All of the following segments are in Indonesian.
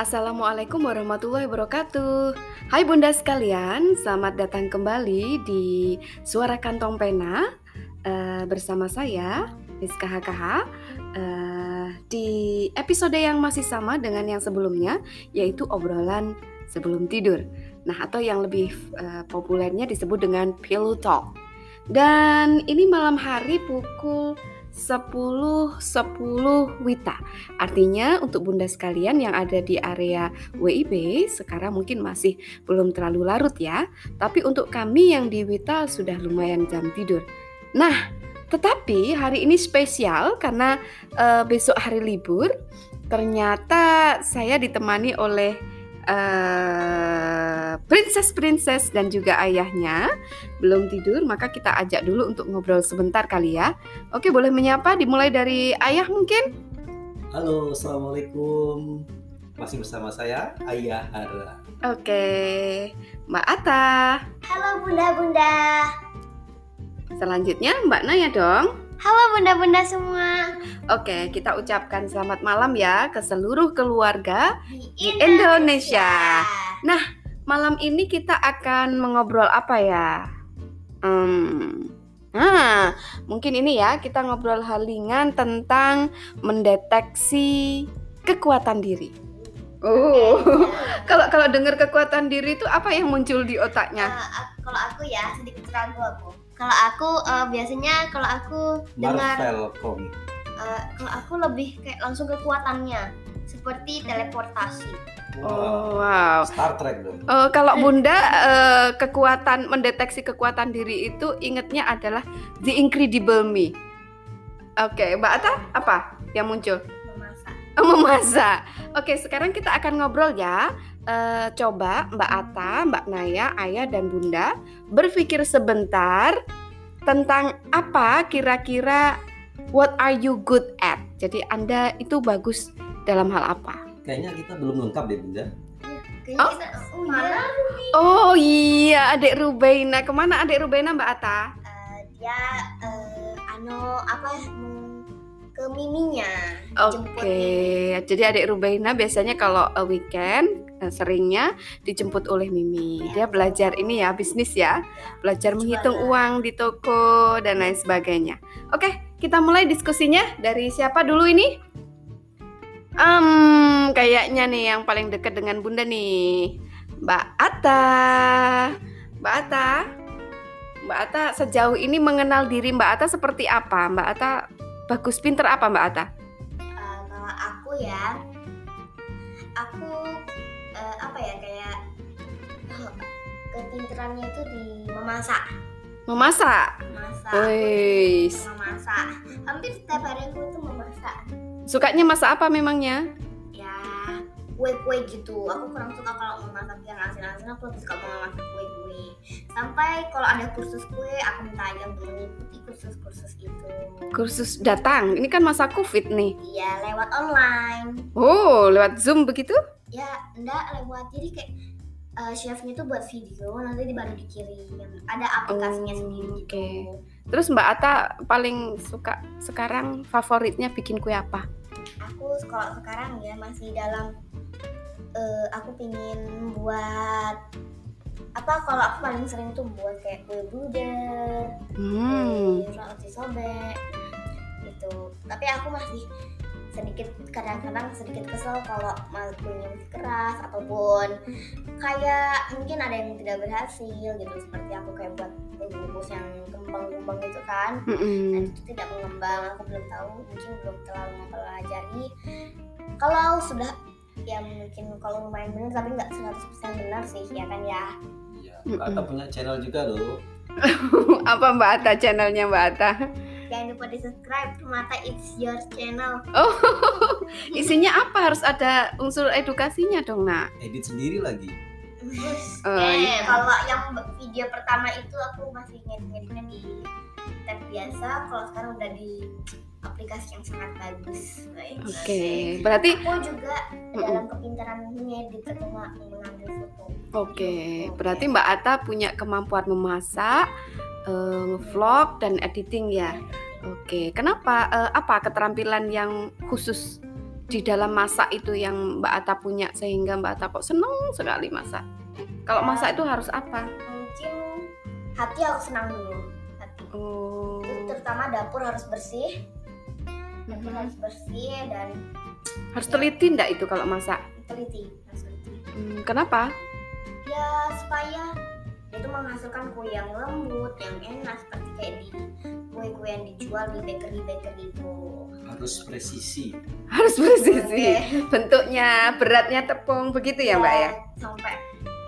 Assalamualaikum warahmatullahi wabarakatuh. Hai Bunda sekalian, selamat datang kembali di Suara Kantong Pena uh, bersama saya Rizka HKH uh, di episode yang masih sama dengan yang sebelumnya yaitu obrolan sebelum tidur. Nah, atau yang lebih uh, populernya disebut dengan pillow talk. Dan ini malam hari pukul 10 10 Wita. Artinya untuk Bunda sekalian yang ada di area WIB sekarang mungkin masih belum terlalu larut ya. Tapi untuk kami yang di Wita sudah lumayan jam tidur. Nah, tetapi hari ini spesial karena uh, besok hari libur. Ternyata saya ditemani oleh uh, princess-princess dan juga ayahnya belum tidur, maka kita ajak dulu untuk ngobrol sebentar kali ya. Oke, boleh menyapa dimulai dari ayah mungkin? Halo, assalamualaikum. Masih bersama saya Ayah Hara. Oke, Mbak Ata. Halo Bunda-bunda. Selanjutnya Mbak Naya dong. Halo bunda-bunda semua. Oke, kita ucapkan selamat malam ya ke seluruh keluarga Di di Indonesia. Nah, malam ini kita akan mengobrol apa ya? Hmm, nah, mungkin ini ya kita ngobrol halingan tentang mendeteksi kekuatan diri. Oh, kalau kalau dengar kekuatan diri itu apa yang muncul di otaknya? ak- kalau aku ya sedikit ragu aku. Kalau aku eh, biasanya kalau aku dengar Marvel eh, kalau aku lebih kayak langsung kekuatannya seperti teleportasi. Oh, wow. Star Trek dong. Eh, kalau Bunda eh, kekuatan mendeteksi kekuatan diri itu ingatnya adalah The Incredible Me. Oke, Mbak Ata apa yang muncul? Memasak. Oh, memasak. Oke, sekarang kita akan ngobrol ya. Eh, coba Mbak Ata, Mbak Naya, Ayah dan Bunda berpikir sebentar tentang apa kira-kira what are you good at. Jadi Anda itu bagus dalam hal apa? Kayaknya kita belum lengkap deh Bunda. Kayaknya Oh. kita oh iya. Oh iya, Adik Rubaina. Ke mana Adik Rubaina Mbak Ata? Eh, dia eh, anu apa mau ke miminya. Oke, Mimi. jadi adik Rubaina biasanya kalau eh, weekend eh, seringnya dijemput oleh Mimi. Dia Ya. belajar ini ya bisnis ya, belajar Jualan. menghitung uang di toko dan lain sebagainya. Oke, kita mulai diskusinya dari siapa dulu ini? Hmm, kayaknya nih yang paling dekat dengan Bunda nih, Mbak Ata. Mbak Ata, Mbak Ata sejauh ini mengenal diri Mbak Ata seperti apa? Mbak Ata bagus pinter apa Mbak Ata? Eh, kalau aku ya, aku eh, apa ya kayak kepinterannya itu di memasak, Memasak. memasak, Wih, memasak. Hampir setiap hari aku tuh memasak. sukanya masak apa memangnya? Kue-kue gitu. Aku kurang suka kalau memasak yang asin-asin. Aku lebih suka memasak kue-kue. Sampai kalau ada kursus kue, aku minta aja untuk mengikuti kursus-kursus itu. Kursus datang. Ini kan masa Covid nih. Iya lewat online. Oh, lewat Zoom begitu? ya enggak lewat jadi kayak eh, chefnya tuh buat video nanti di- baru dikirim ada aplikasinya Oh, sendiri gitu oke. Terus Mbak Ata paling suka sekarang favoritnya bikin kue apa? aku kalau sekarang ya masih dalam eh, aku pingin buat apa kalau aku paling sering tuh buat kayak kue bruder Hmm. kue roti sobek gitu tapi aku masih sedikit kadang-kadang sedikit kesel kalau ma- kuenya masih keras ataupun kayak mungkin ada yang tidak berhasil gitu seperti aku kayak buat bungkus yang kembang-kembang gitu kan dan Mm-mm. itu tidak mengembang aku belum tahu mungkin belum terlalu mempelajari kalau sudah ya mungkin kalau lumayan benar tapi nggak 100% benar sih ya kan ya Iya, Mbak Ata punya channel juga loh. apa Mbak Ata channelnya Mbak Ata? jangan lupa di subscribe mata it's your channel Oh, isinya apa? Harus ada unsur edukasinya dong, Nak. Edit sendiri lagi. Oh, eh iya. kalau yang video pertama itu aku masih ngedit-ngeditnya di tab biasa kalau sekarang udah di aplikasi yang sangat bagus. Oke, berarti aku juga dalam kepintaran ngedit atau nggak mengambil foto Oke, berarti Mbak Ata punya kemampuan memasak, eh, vlog dan editing ya. Oke, kenapa? eh, apa keterampilan yang khusus di dalam masak itu yang Mbak Ata punya sehingga Mbak Ata kok seneng sekali masak? Kalau masak itu harus apa? mungkin hati harus senang dulu hati Oh. terutama dapur harus bersih harus bersih dan Harus teliti ndak itu kalau masak? teliti harus teliti Hmm, kenapa? ya supaya itu menghasilkan kue yang lembut yang enak seperti kayak di kue-kue yang dijual di bakery bakery itu Harus presisi. Harus presisi. Oke. Bentuknya, beratnya tepung begitu ya Mbak ya? sampai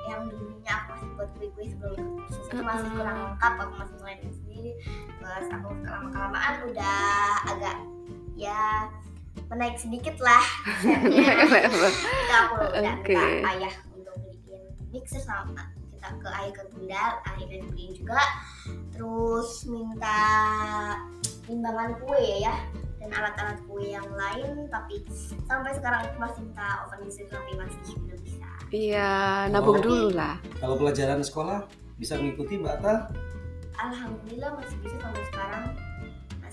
yang dulunya aku masih buat kue-kue sebelum kursus itu masih kurang lengkap aku masih mulai sendiri terus aku kelama kelamaan udah agak ya menaik sedikit lah kita aku udah Oke. minta ayah untuk beliin mixer sama kita ke ayah ke bunda akhirnya beliin juga terus minta timbangan kue ya dan alat-alat kue yang lain tapi sampai sekarang aku masih minta oven listrik tapi masih belum bisa Iya, nabung Oh. dulu lah. Kalau pelajaran sekolah bisa mengikuti Mbak alhamdulillah masih bisa sampai sekarang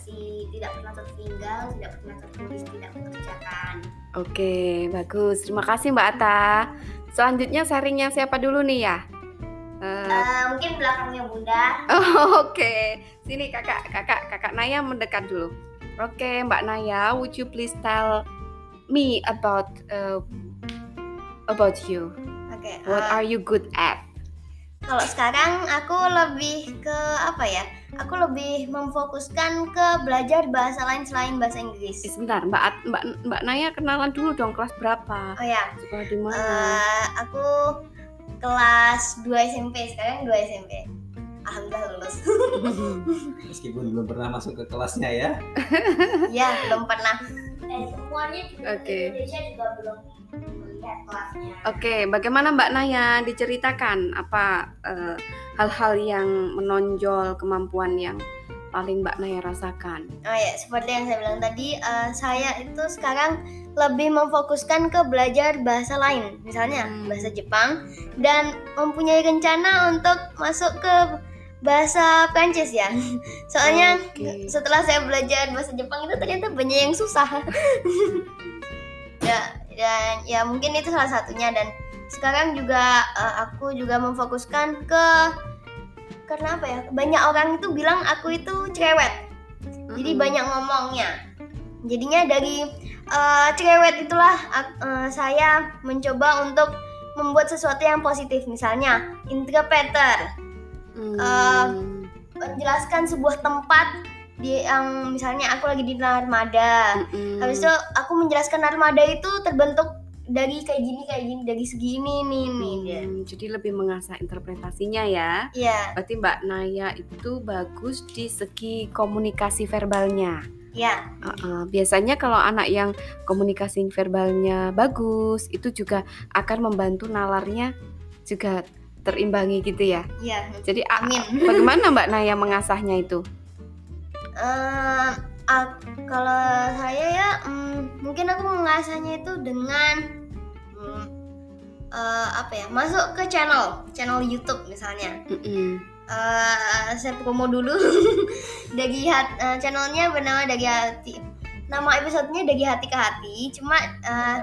masih tidak pernah tertinggal tidak pernah tertulis tidak mengerjakan Oke, bagus. Terima kasih Mbak Ata. Selanjutnya sharingnya siapa dulu nih ya? Eh, Eh, mungkin belakangnya bunda Oh, Oke, sini kakak, kakak, kakak Naya mendekat dulu. Oke, Mbak Naya, would you please tell me about uh, about you? oke What eh, are you good at? Kalau sekarang aku lebih ke apa ya? Aku lebih memfokuskan ke belajar bahasa lain selain bahasa Inggris. Eh, sebentar, Mbak At- Mbak Mbak Naya kenalan dulu dong kelas berapa? Oh ya, Sekolah di mana? eh, aku kelas 2 SMP sekarang 2 SMP. Alhamdulillah lulus. Meskipun belum pernah masuk ke kelasnya ya. ya, belum pernah. Eh, semuanya juga Oke. Indonesia juga belum kelasnya. Oke, bagaimana Mbak Naya diceritakan apa eh, hal-hal yang menonjol kemampuan yang paling Mbak Naya rasakan? Oh ya, seperti yang saya bilang tadi, eh, saya itu sekarang lebih memfokuskan ke belajar bahasa lain, misalnya Hmm. bahasa Jepang, dan mempunyai rencana untuk masuk ke bahasa Prancis ya. Soalnya Oke. setelah saya belajar bahasa Jepang itu ternyata banyak yang susah. dan ya mungkin itu salah satunya dan sekarang juga eh, aku juga memfokuskan ke karena apa ya? Banyak orang itu bilang aku itu cerewet jadi Mm-mm. banyak ngomongnya jadinya dari eh, cerewet itulah eh, saya mencoba untuk membuat sesuatu yang positif misalnya interpreter Hmm. eh, menjelaskan sebuah tempat di yang misalnya aku lagi di armada Mm-mm. habis itu aku menjelaskan armada itu terbentuk dari kayak gini kayak gini dari segini nih nih. Hmm, jadi lebih mengasah interpretasinya ya. Iya, Berarti Mbak Naya itu bagus di segi komunikasi verbalnya. iya, Uh-uh. Biasanya kalau anak yang komunikasi verbalnya bagus, itu juga akan membantu nalarnya juga terimbangi gitu ya. iya. Jadi Amin. bagaimana Mbak Naya mengasahnya itu? Eh, ak- kalau saya ya mm, mungkin aku mengasahnya itu dengan mm, eh, apa ya masuk ke channel channel YouTube misalnya. Mm-mm. Eh, saya promo dulu. Dari hat- eh, channelnya bernama dari hati. Nama episodenya dari hati ke hati cuma eh,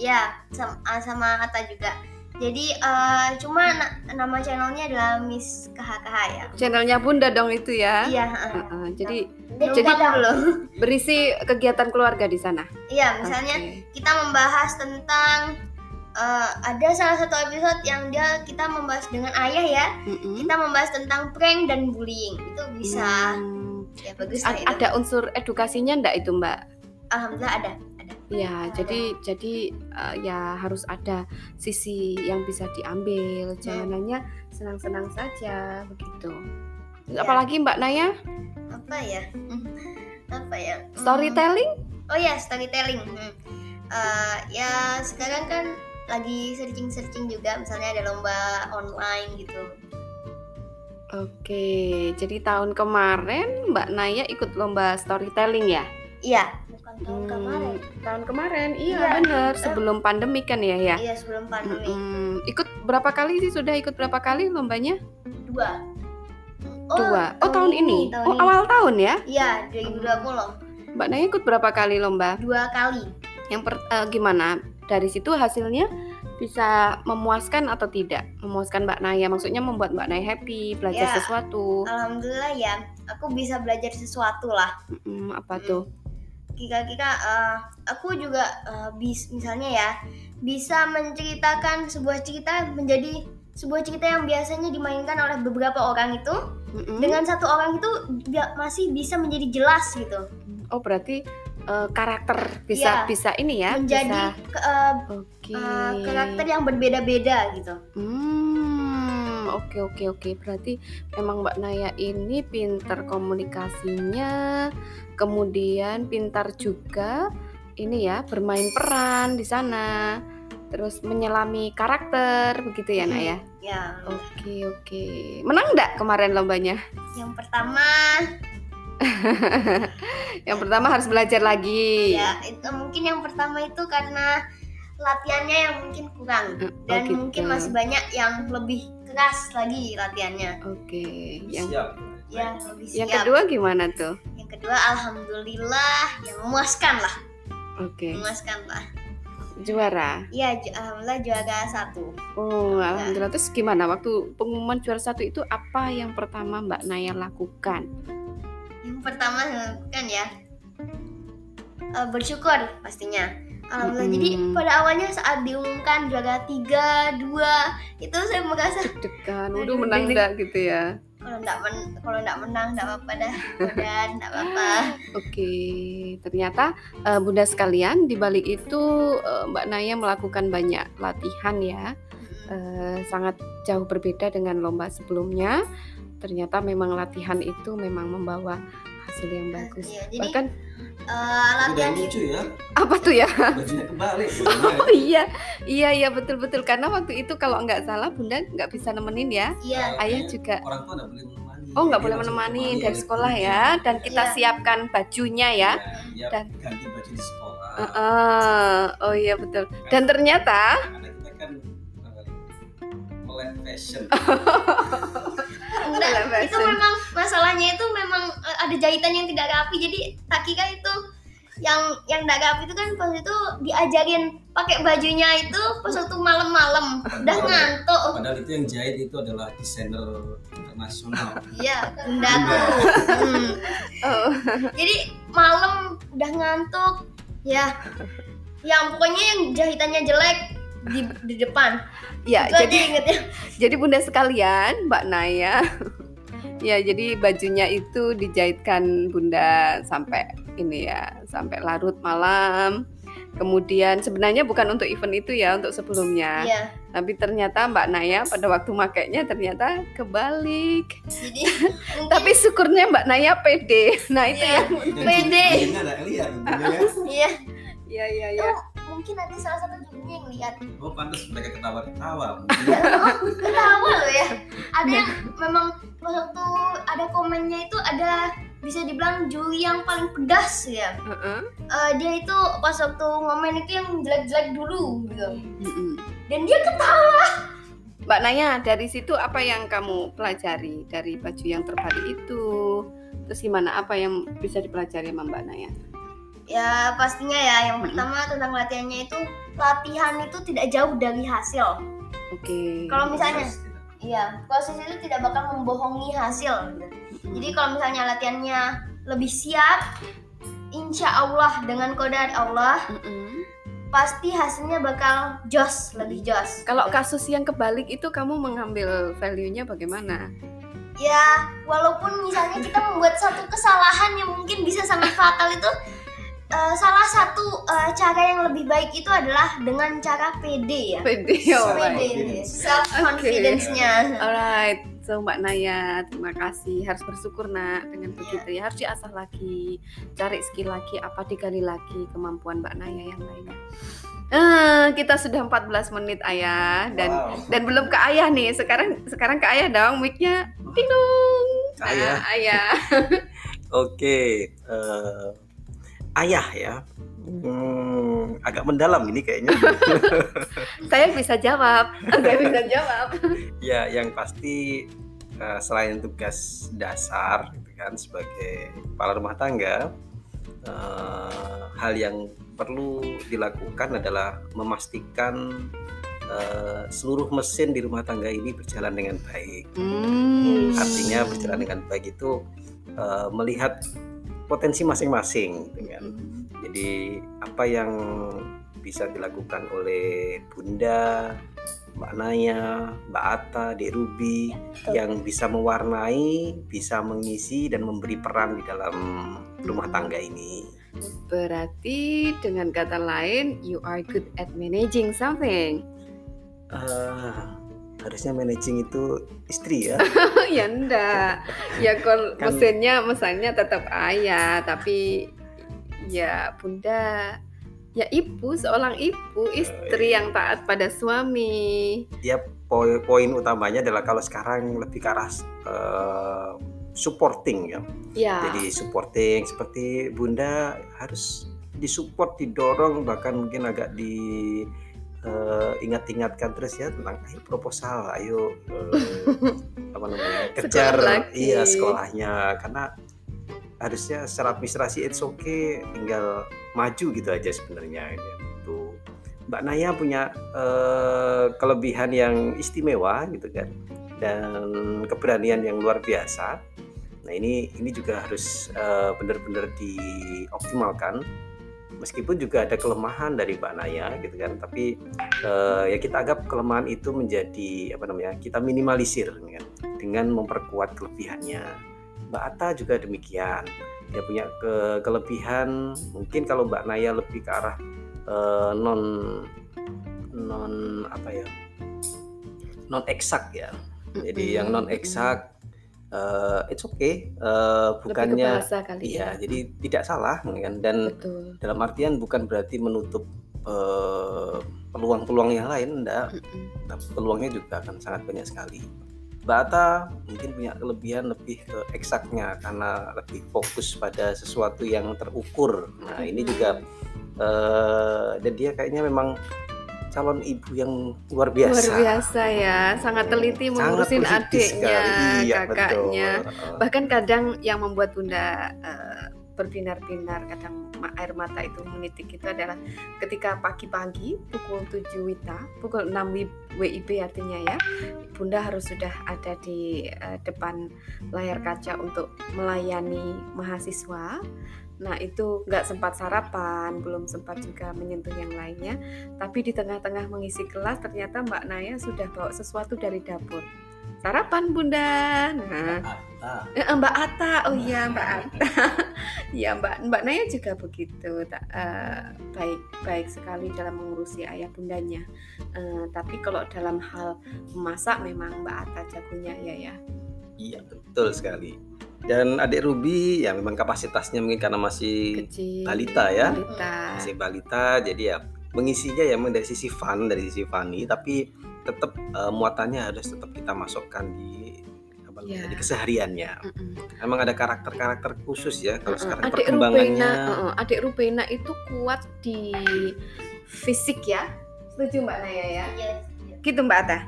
ya? sama, sama Ata juga jadi eh, cuma na- nama channelnya adalah Miss KHKH ya Channelnya Bunda dong itu ya. iya Uh-uh. Jadi jadi Jadi- dulu berisi kegiatan keluarga di sana. iya misalnya Oke. kita membahas tentang eh, ada salah satu episode yang dia kita membahas dengan ayah ya Mm-mm. kita membahas tentang prank dan bullying itu bisa Hmm. ya bagus A- ada unsur edukasinya ndak itu Mbak? alhamdulillah ada Ya, jadi jadi uh, ya harus ada sisi yang bisa diambil. Jangan hanya senang-senang saja begitu. Iya. Apalagi Mbak Naya, apa ya apa ya Hmm. storytelling? oh ya storytelling Hmm. Eh, ya sekarang kan lagi searching searching juga misalnya ada lomba online gitu Oke, jadi tahun kemarin Mbak Naya ikut lomba storytelling ya? iya tahun Hmm, kemarin Tahun kemarin, iya Iya. bener. Sebelum pandemi kan ya ya. iya sebelum pandemi Mm-mm. Ikut berapa kali sih? Sudah ikut berapa kali lombanya? dua Dua. Oh tahun, ini. tahun oh ini. awal tahun ya? iya 2020 Mbak Naya ikut berapa kali lomba? dua kali Yang per, eh, gimana? Dari situ hasilnya bisa memuaskan atau tidak? Memuaskan Mbak Naya, maksudnya membuat Mbak Naya happy, belajar Ya. sesuatu. alhamdulillah ya aku bisa belajar sesuatu lah Mm, apa tuh? Kira-kira eh, aku juga eh, bis misalnya ya bisa menceritakan sebuah cerita menjadi sebuah cerita yang biasanya dimainkan oleh beberapa orang itu Mm-mm. dengan satu orang itu masih bisa menjadi jelas gitu Oh berarti eh, karakter bisa Iya. bisa ini ya? menjadi bisa- ke- eh, Oke. eh, karakter yang berbeda-beda gitu Hmm, oke oke oke. Berarti memang Mbak Naya ini pintar komunikasinya, kemudian pintar juga ini ya bermain peran di sana, terus menyelami karakter begitu ya Naya? ya Oke oke. Menang enggak kemarin lombanya? yang pertama Yang pertama harus belajar lagi. ya itu mungkin yang pertama itu karena latihannya yang mungkin kurang Oh, dan gitu. mungkin masih banyak yang lebih keras lagi latihannya Oke. Yang Siap. yang lebih yang siap. kedua gimana tuh? yang kedua alhamdulillah yang memuaskan lah Oke. memuaskan lah Juara. ya ju- alhamdulillah juara satu Oh, alhamdulillah. Terus gimana waktu pengumuman juara satu itu apa yang pertama Mbak Naya lakukan? yang pertama kan ya eh, bersyukur pastinya alhamdulillah. Jadi Mm-mm. pada awalnya saat diumumkan juara tiga dua itu saya merasa Deg-degan, udah menang enggak gitu ya? kalau enggak men kalau enggak menang enggak apa-apa dah. Dan enggak apa-apa. Oke, ternyata eh, bunda sekalian di balik itu eh, Mbak Naya melakukan banyak latihan ya, Eh, sangat jauh berbeda dengan lomba sebelumnya. Ternyata memang latihan itu memang membawa hasil yang bagus. Iya, jadi Bahkan eh, Udah latihan lucu ya. apa tuh ya? Bajunya kebalik. Oh iya, iya iya betul betul karena waktu itu kalau nggak salah bunda nggak bisa nemenin ya. iya Ayah juga Orang tua nggak boleh menemani. Oh nggak Dia boleh menemani dari sekolah ya dan kita Iya. siapkan bajunya ya. Iya, Dan- ganti baju di sekolah. Heeh. oh iya betul. Dan ternyata Karena kita kan melek fashion. enggak Oleh itu memang masalahnya itu memang eh, ada jahitan yang tidak rapi. Jadi tak kira itu yang yang tidak rapi itu kan pas itu diajarin pakai bajunya itu pas waktu malam-malam. Udah ngantuk. Padahal itu yang jahit itu adalah desainer internasional. iya bunda tuh Hmm. oh, jadi malam udah ngantuk. Ya yang pokoknya yang jahitannya jelek di, di depan ya itu jadi ingetnya jadi bunda sekalian Mbak Naya ya jadi bajunya itu dijahitkan bunda sampai ini ya sampai larut malam. Kemudian sebenarnya bukan untuk event itu ya untuk sebelumnya. iya Tapi ternyata Mbak Naya pada waktu makainya ternyata kebalik. jadi mungkin Tapi syukurnya Mbak Naya pede. Nah itu Iya. yang Pede. ya. iya Iya iya iya. mungkin nanti salah satu jurinya yang lihat Oh pantas mereka ketawa-ketawa. ketawa loh ya ada yang memang waktu ada komennya itu ada bisa dibilang juri yang paling pedas ya Heeh. Eh, dia itu pas waktu ngomen itu yang jelek-jelek dulu gitu dan dia ketawa Mbak Naya dari situ apa yang kamu pelajari dari baju yang terbalik itu? Terus gimana apa yang bisa dipelajari sama Mbak Naya? Ya pastinya ya yang pertama tentang latihannya itu latihan itu tidak jauh dari hasil Oke. Kalau misalnya- iya proses itu tidak bakal membohongi hasil. Mm-mm. jadi kalau misalnya latihannya lebih siap insya Allah dengan kodar Allah pasti hasilnya bakal jos lebih jos Kalau gitu. kasus yang kebalik itu kamu mengambil value-nya bagaimana? ya walaupun misalnya kita membuat satu kesalahan yang mungkin bisa sangat fatal itu eh, salah satu eh, cara yang lebih baik itu adalah dengan cara pede ya Pede. Self alright. pede self confidence-nya Alright, so Mbak Naya, terima kasih. Harus bersyukur nak dengan begitu ya. Harus diasah lagi, cari skill lagi, apa digali lagi kemampuan Mbak Naya yang lainnya. Eh, kita sudah 14 menit ayah dan Wow. dan belum ke ayah nih. Sekarang sekarang ke ayah dong, mic-nya ding dong. Ke ayah. Nah, ayah. Oke, eh, ayah ya. Hmm, agak mendalam ini kayaknya. Saya bisa jawab. Saya bisa jawab. ya, yang pasti eh, selain tugas dasar gitu kan sebagai kepala rumah tangga, eh, hal yang perlu dilakukan adalah memastikan eh, seluruh mesin di rumah tangga ini berjalan dengan baik. Hmm. Artinya berjalan dengan baik itu melihat potensi masing-masing, gitu kan. Hmm. Jadi apa yang bisa dilakukan oleh Bunda, Mbak Naya, Mbak Ata, Dek Ruby Betul. yang bisa mewarnai, bisa mengisi dan memberi peran di dalam rumah tangga ini. Berarti dengan kata lain, you are good at managing something. Eh, harusnya managing itu istri ya. ya enggak. Ya kalau Kan- mesinnya mesinnya tetap ayah, tapi ya bunda ya ibu seorang ibu istri yang taat pada suami. Ya poin, poin utamanya adalah kalau sekarang lebih ke arah eh, supporting ya. Ya. Jadi supporting seperti Bunda harus disupport, didorong bahkan mungkin agak di eh, ingat-ingatkan terus ya tentang ayo proposal, ayo eh, apa namanya kejar Sekolah iya sekolahnya. Karena harusnya secara administrasi it's okay tinggal maju gitu aja sebenarnya. Itu Mbak Naya punya eh, kelebihan yang istimewa gitu kan dan keberanian yang luar biasa. Nah ini ini juga harus eh, benar-benar dioptimalkan. Meskipun juga ada kelemahan dari Mbak Naya gitu kan, tapi eh, ya kita anggap kelemahan itu menjadi apa namanya kita minimalisir kan, dengan memperkuat kelebihannya. Mbak Ata juga demikian, dia punya ke- kelebihan. Mungkin kalau Mbak Naya lebih ke arah eh, non non apa ya non eksak ya. Jadi yang non eksak eh, it's okay. Ke bukannya kali iya ya. jadi tidak salah kan dan Betul. dalam artian bukan berarti menutup eh, peluang-peluang yang lain enggak tapi peluangnya juga akan sangat banyak sekali. Mbak Ata mungkin punya kelebihan lebih ke eksaknya karena lebih fokus pada sesuatu yang terukur. Nah ini juga eh, dan dia kayaknya memang calon ibu yang luar biasa Luar biasa ya, sangat teliti Sangat mengurusin positif adiknya. Iya, kakaknya. betul. Bahkan kadang yang membuat bunda eh, berbinar-binar, kadang air mata itu menitik itu adalah ketika pagi-pagi pukul 7 WITA, pukul 6 wi- WIB artinya ya, bunda harus sudah ada di eh, depan layar kaca untuk melayani mahasiswa. Nah itu nggak sempat sarapan, belum sempat juga menyentuh yang lainnya. Tapi di tengah-tengah mengisi kelas ternyata Mbak Naya sudah bawa sesuatu dari dapur. Sarapan Bunda. Nah, Ah, eh, Mbak Ata. Oh iya Mbak Ata. ya Mbak Mbak Naya juga begitu. Tak eh, baik baik sekali dalam mengurusi ayah bundanya. Eh, tapi kalau dalam hal memasak memang Mbak Ata jagonya ya ya. Iya betul sekali. Dan adik Ruby ya memang kapasitasnya mungkin karena masih Kecil. balita ya. Balita. masih balita jadi ya mengisinya ya memang dari sisi fun dari sisi funny tapi tetap eh, muatannya harus tetap kita masukkan di apa namanya, Ya. di kesehariannya. Mm-mm. Memang ada karakter-karakter khusus ya kalau Mm-mm. sekarang adik perkembangannya. Rubena, uh-uh, adik Rubena itu kuat di fisik ya. Setuju Mbak Naya ya? Iya, Gitu Mbak Ata.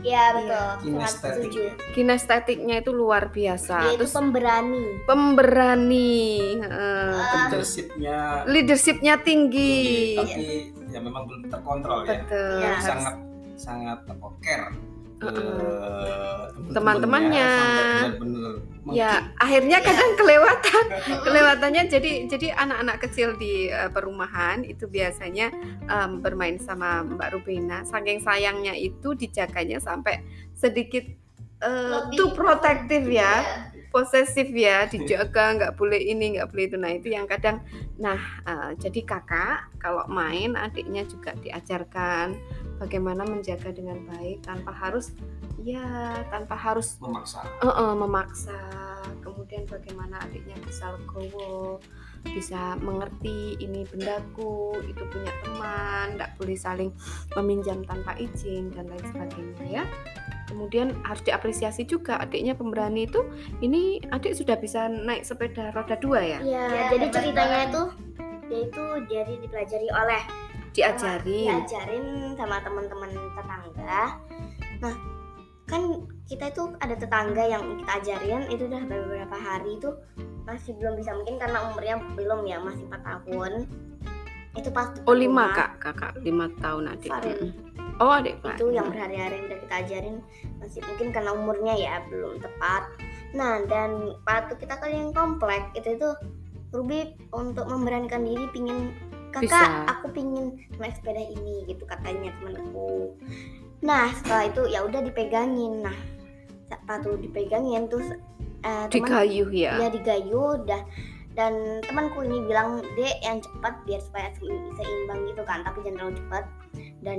Iya betul. Sangat Kinestetik. setuju. Kinestetiknya itu luar biasa. Dia itu Terus pemberani. pemberani, heeh. Ah, leadershipnya leadershipnya tinggi. tapi ya memang belum terkontrol ya Betul. Iya. harus- sangat sangat care ke teman-temannya benar-benar Ya, akhirnya Iya. kadang kelewatan. Kelewatannya jadi jadi anak-anak kecil di eh, perumahan itu biasanya em, bermain sama Mbak Rubina. Saking sayangnya itu dijaganya sampai sedikit Lebih. too protektif ya. Posesif ya dijaga nggak boleh ini nggak boleh itu. Nah itu yang kadang nah eh, jadi kakak kalau main adiknya juga diajarkan bagaimana menjaga dengan baik tanpa harus ya tanpa harus memaksa. Eh, eh, memaksa. Kemudian bagaimana adiknya bisa legowo bisa mengerti ini bendaku itu punya teman nggak boleh saling meminjam tanpa izin dan lain sebagainya ya kemudian harus diapresiasi juga adiknya pemberani itu ini adik sudah bisa naik sepeda roda dua ya? Iya, Iya, jadi ceritanya itu dia itu jadi dipelajari oleh diajarin. diajarin sama teman-teman tetangga. Nah, kan kita itu ada tetangga yang kita ajarin itu udah beberapa hari itu masih belum bisa mungkin karena umurnya belum ya masih 4 tahun. Itu pas Oh lima kak, kakak lima tahun adik. Farin. Oh adik Pak. itu yang berhari-hari udah kita ajarin masih mungkin karena umurnya ya belum tepat nah dan waktu kita kalian komplek itu tuh Ruby untuk memberanikan diri pingin kakak Bisa. aku pingin naik sepeda ini gitu katanya temanku nah setelah itu ya udah dipegangin nah sepatu dipegangin terus eh, Digayuh ya. ya digayu udah dan temanku ini bilang dek yang cepat biar supaya se- seimbang gitu kan tapi jangan terlalu cepat dan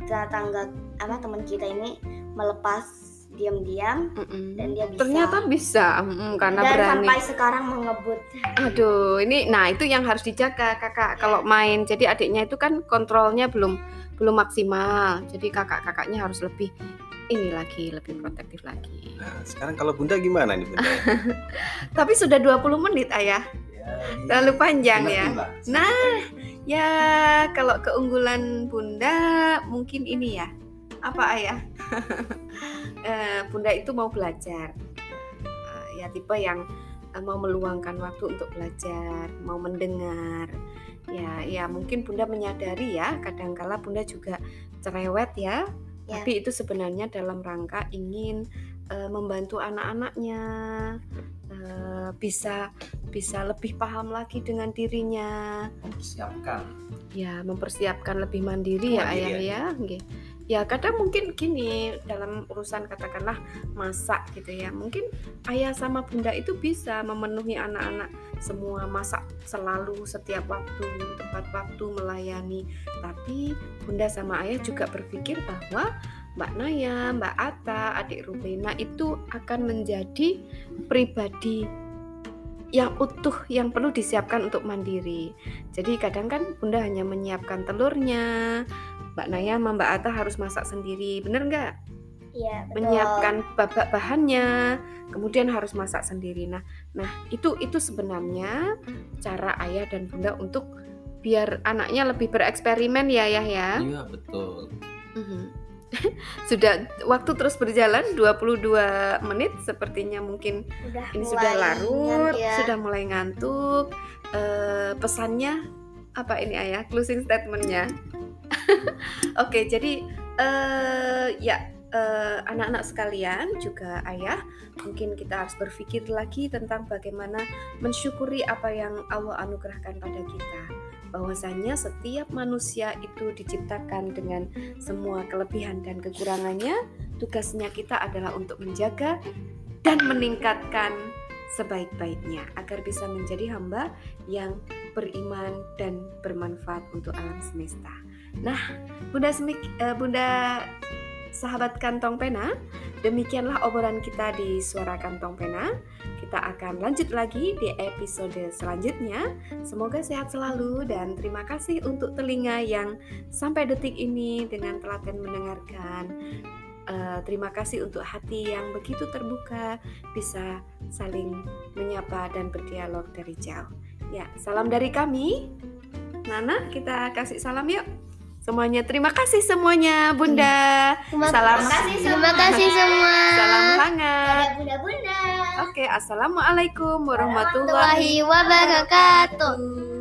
tetangga apa teman kita ini melepas diam-diam dan dia bisa Ternyata bisa, mm, karena dan berani. sampai sekarang mengebut Aduh, ini nah itu yang harus dijaga kakak kalau main. Jadi adiknya itu kan kontrolnya belum belum maksimal. Jadi kakak-kakaknya harus lebih ini lagi, lebih protektif lagi. Nah, sekarang kalau Bunda gimana nih Bunda? Tapi sudah 20 menit ayah, Ya, terlalu panjang mengerti ya. lah. Nah, ya kalau keunggulan Bunda mungkin ini ya. Apa ayah? Eh, Bunda itu mau belajar. Eh, ya tipe yang eh, mau meluangkan waktu untuk belajar, mau mendengar. Ya, ya mungkin Bunda menyadari ya, kadangkala Bunda juga cerewet ya. Ya. Tapi itu sebenarnya dalam rangka ingin eh, membantu anak-anaknya eh, bisa bisa lebih paham lagi dengan dirinya. Mempersiapkan ya mempersiapkan lebih mandiri ya ayah ya nggih. ya kadang mungkin gini dalam urusan katakanlah masak gitu ya mungkin ayah sama bunda itu bisa memenuhi anak-anak semua masak selalu setiap waktu tepat waktu melayani. Tapi bunda sama ayah juga berpikir bahwa Mbak Naya, Mbak Ata, adik Rubena itu akan menjadi pribadi yang utuh yang perlu disiapkan untuk mandiri. Jadi kadang kan Bunda hanya menyiapkan telurnya, Mbak Naya sama Mbak Ata harus masak sendiri, bener nggak? Iya, betul. Menyiapkan babak bahannya, kemudian harus masak sendiri. Nah, nah itu itu sebenarnya cara ayah dan Bunda untuk biar anaknya lebih bereksperimen ya ya ya. iya betul Mhm. sudah waktu terus berjalan 22 menit sepertinya mungkin Udah ini sudah larut, ya. sudah mulai ngantuk. Eh, pesannya apa ini ayah? Closing statementnya. Oke, jadi eh ya eh, anak-anak sekalian juga ayah, mungkin kita harus berpikir lagi tentang bagaimana mensyukuri apa yang Allah anugerahkan pada kita. Bahwasanya setiap manusia itu diciptakan dengan semua kelebihan dan kekurangannya. Tugasnya kita adalah untuk menjaga dan meningkatkan sebaik-baiknya agar bisa menjadi hamba yang beriman dan bermanfaat untuk alam semesta. Nah, Bunda Semik, eh, Bunda sahabat kantong pena, demikianlah obrolan kita di suara kantong pena. Kita akan lanjut lagi di episode selanjutnya. Semoga sehat selalu dan terima kasih untuk telinga yang sampai detik ini dengan telaten mendengarkan. Eh, terima kasih untuk hati yang begitu terbuka bisa saling menyapa dan berdialog dari jauh. Ya, salam dari kami. Nana, kita kasih salam yuk. Semuanya terima kasih semuanya, Bunda. Terima Salam. kasih Terima kasih semua. Salam hangat. Bunda-bunda. Oke, assalamualaikum warahmatullahi wabarakatuh.